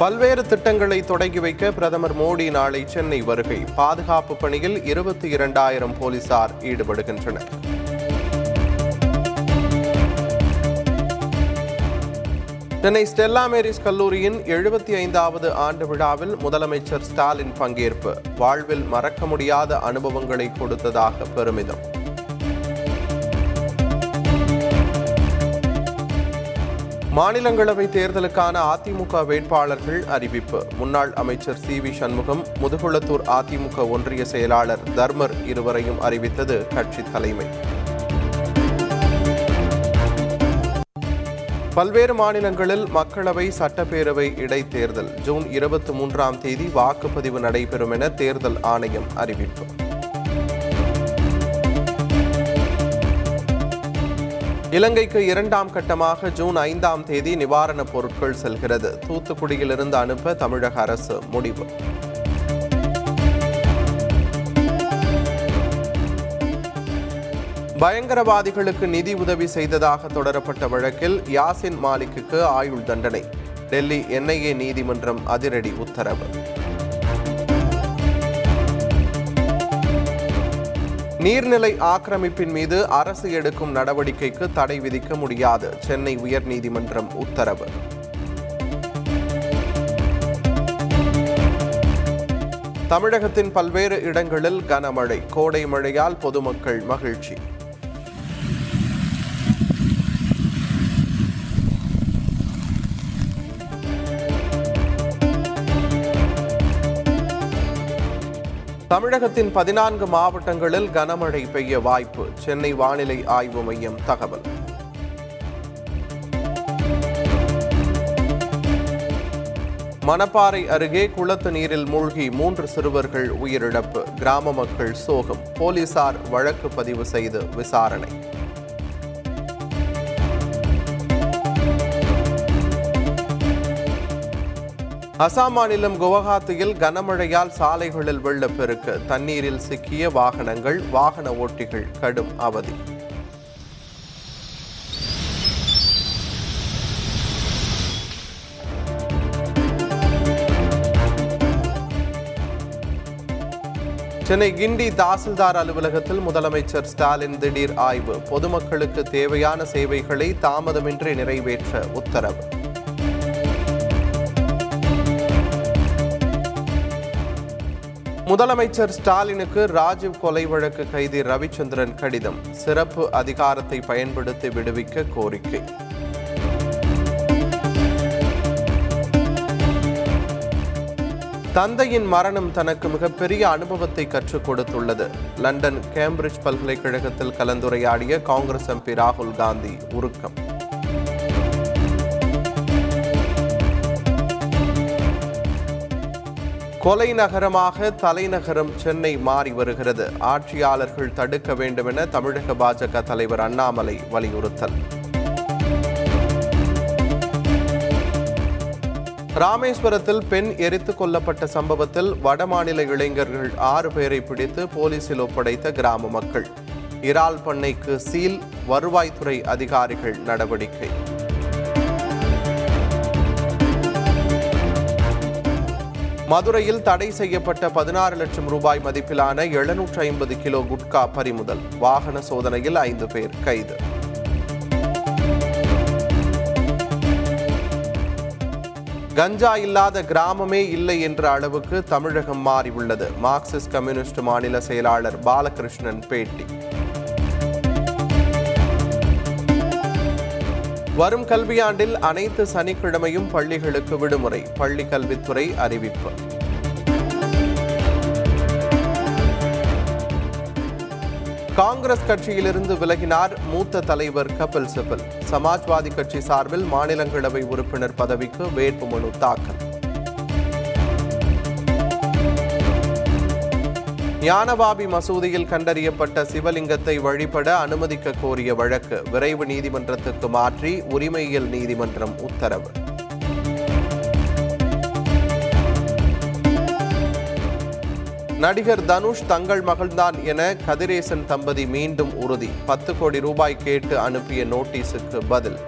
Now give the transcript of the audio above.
பல்வேறு திட்டங்களை தொடங்கி வைக்க பிரதமர் மோடி நாளை சென்னை வருகை. பாதுகாப்பு பணியில் இருபத்தி இரண்டாயிரம் போலீசார் ஈடுபடுகின்றனர். சென்னை ஸ்டெல்லா மேரிஸ் கல்லூரியின் எழுபத்தி ஐந்தாவது ஆண்டு விழாவில் முதலமைச்சர் ஸ்டாலின் பங்கேற்பு. வாழ்வில் மறக்க முடியாத அனுபவங்களை கொடுத்ததாக பெருமிதம். மாநிலங்களவை தேர்தலுக்கான அதிமுக வேட்பாளர்கள் அறிவிப்பு. முன்னாள் அமைச்சர் சி வி சண்முகம் முதுகுளத்தூர் அதிமுக ஒன்றிய செயலாளர் தர்மர் இருவரையும் அறிவித்தது கட்சி தலைமை. பல்வேறு மாநிலங்களில் மக்களவை சட்டப்பேரவை இடைத்தேர்தல். ஜூன் இருபத்தி மூன்றாம் தேதி வாக்குப்பதிவு நடைபெறும் என தேர்தல் ஆணையம் அறிவிப்பு. இலங்கைக்கு இரண்டாம் கட்டமாக ஜூன் ஐந்தாம் தேதி நிவாரணப் பொருட்கள் செல்கிறது. தூத்துக்குடியிலிருந்து அனுப்ப தமிழக அரசு முடிவு. பயங்கரவாதிகளுக்கு நிதி உதவி செய்ததாக தொடரப்பட்ட வழக்கில் யாசின் மாலிக்குக்கு ஆயுள் தண்டனை. டெல்லி என்ஐஏ நீதிமன்றம் அதிரடி உத்தரவு. நீர்நிலை ஆக்கிரமிப்பின் மீது அரசு எடுக்கும் நடவடிக்கைக்கு தடை விதிக்க முடியாது. சென்னை உயர்நீதிமன்றம் உத்தரவு. தமிழகத்தின் பல்வேறு இடங்களில் கனமழை கோடை மழையால் பொதுமக்கள் மகிழ்ச்சி. தமிழகத்தின் பதினான்கு மாவட்டங்களில் கனமழை பெய்ய வாய்ப்பு. சென்னை வானிலை ஆய்வு மையம் தகவல். மணப்பாறை அருகே குளத்து நீரில் மூழ்கி மூன்று சிறுவர்கள் உயிரிழப்பு. கிராம மக்கள் சோகம். போலீசார் வழக்கு பதிவு செய்து விசாரணை. அசாம் மாநிலம் குவஹாத்தியில் கனமழையால் சாலைகளில் வெள்ளப்பெருக்கு தண்ணீரில் சிக்கிய வாகனங்கள் வாகன ஓட்டிகள் கடும் அவதி. சென்னை கிண்டி தாசில்தார் அலுவலகத்தில் முதலமைச்சர் ஸ்டாலின் திடீர் ஆய்வு. பொதுமக்களுக்கு தேவையான சேவைகளை தாமதமின்றி நிறைவேற்ற உத்தரவு. முதலமைச்சர் ஸ்டாலினுக்கு ராஜீவ் கொலை வழக்கு கைதி ரவிச்சந்திரன் கடிதம். சிறப்பு அதிகாரத்தை பயன்படுத்தி விடுவிக்க கோரிக்கை. தந்தையின் மரணம் தனக்கு மிகப்பெரிய அனுபவத்தை கற்றுக் கொடுத்துள்ளது. லண்டன் கேம்பிரிட்ஜ் பல்கலைக்கழகத்தில் கலந்துரையாடிய காங்கிரஸ் எம்பி ராகுல் காந்தி உருக்கம். கொலை நகரமாக தலைநகரம் சென்னை மாறி வருகிறது. ஆட்சியாளர்கள் தடுக்க வேண்டும் என தமிழக பாஜக தலைவர் அண்ணாமலை வலியுறுத்தல். ராமேஸ்வரத்தில் பெண் எரித்துக் கொல்லப்பட்ட சம்பவத்தில் வடமாநில இளைஞர்கள் ஆறு பேரை பிடித்து போலீசில் ஒப்படைத்த கிராம மக்கள். இறால் பண்ணைக்கு சீல் வருவாய்த்துறை அதிகாரிகள் நடவடிக்கை. மதுரையில் தடை செய்யப்பட்ட பதினாறு லட்சம் ரூபாய் மதிப்பிலான எழுநூற்று ஐம்பது கிலோ குட்கா பறிமுதல். வாகன சோதனையில் ஐந்து பேர் கைது. கஞ்சா இல்லாத கிராமமே இல்லை என்ற அளவுக்கு தமிழகம் மாறியுள்ளது. மார்க்சிஸ்ட் கம்யூனிஸ்ட் மாநில செயலாளர் பாலகிருஷ்ணன் பேட்டி. வரும் கல்வியாண்டில் அனைத்து சனிக்கிழமையும் பள்ளிகளுக்கு விடுமுறை. பள்ளி கல்வித்துறை அறிவிப்பு. காங்கிரஸ் கட்சியிலிருந்து விலகினார் மூத்த தலைவர் கபில் சிபல். சமாஜ்வாதி கட்சி சார்பில் மாநிலங்களவை உறுப்பினர் பதவிக்கு வேட்புமனு தாக்கல். ஞானபாபி மசூதியில் கண்டறியப்பட்ட சிவலிங்கத்தை வழிபட அனுமதிக்க கோரிய வழக்கு விரைவு நீதிமன்றத்துக்கு மாற்றி உரிமையியல் நீதிமன்றம் உத்தரவு. நடிகர் தனுஷ் தங்கள் மகள்தான் என கதிரேசன் தம்பதி மீண்டும் உறுதி. பத்து கோடி ரூபாய் கேட்டு அனுப்பிய நோட்டீஸுக்கு பதில்.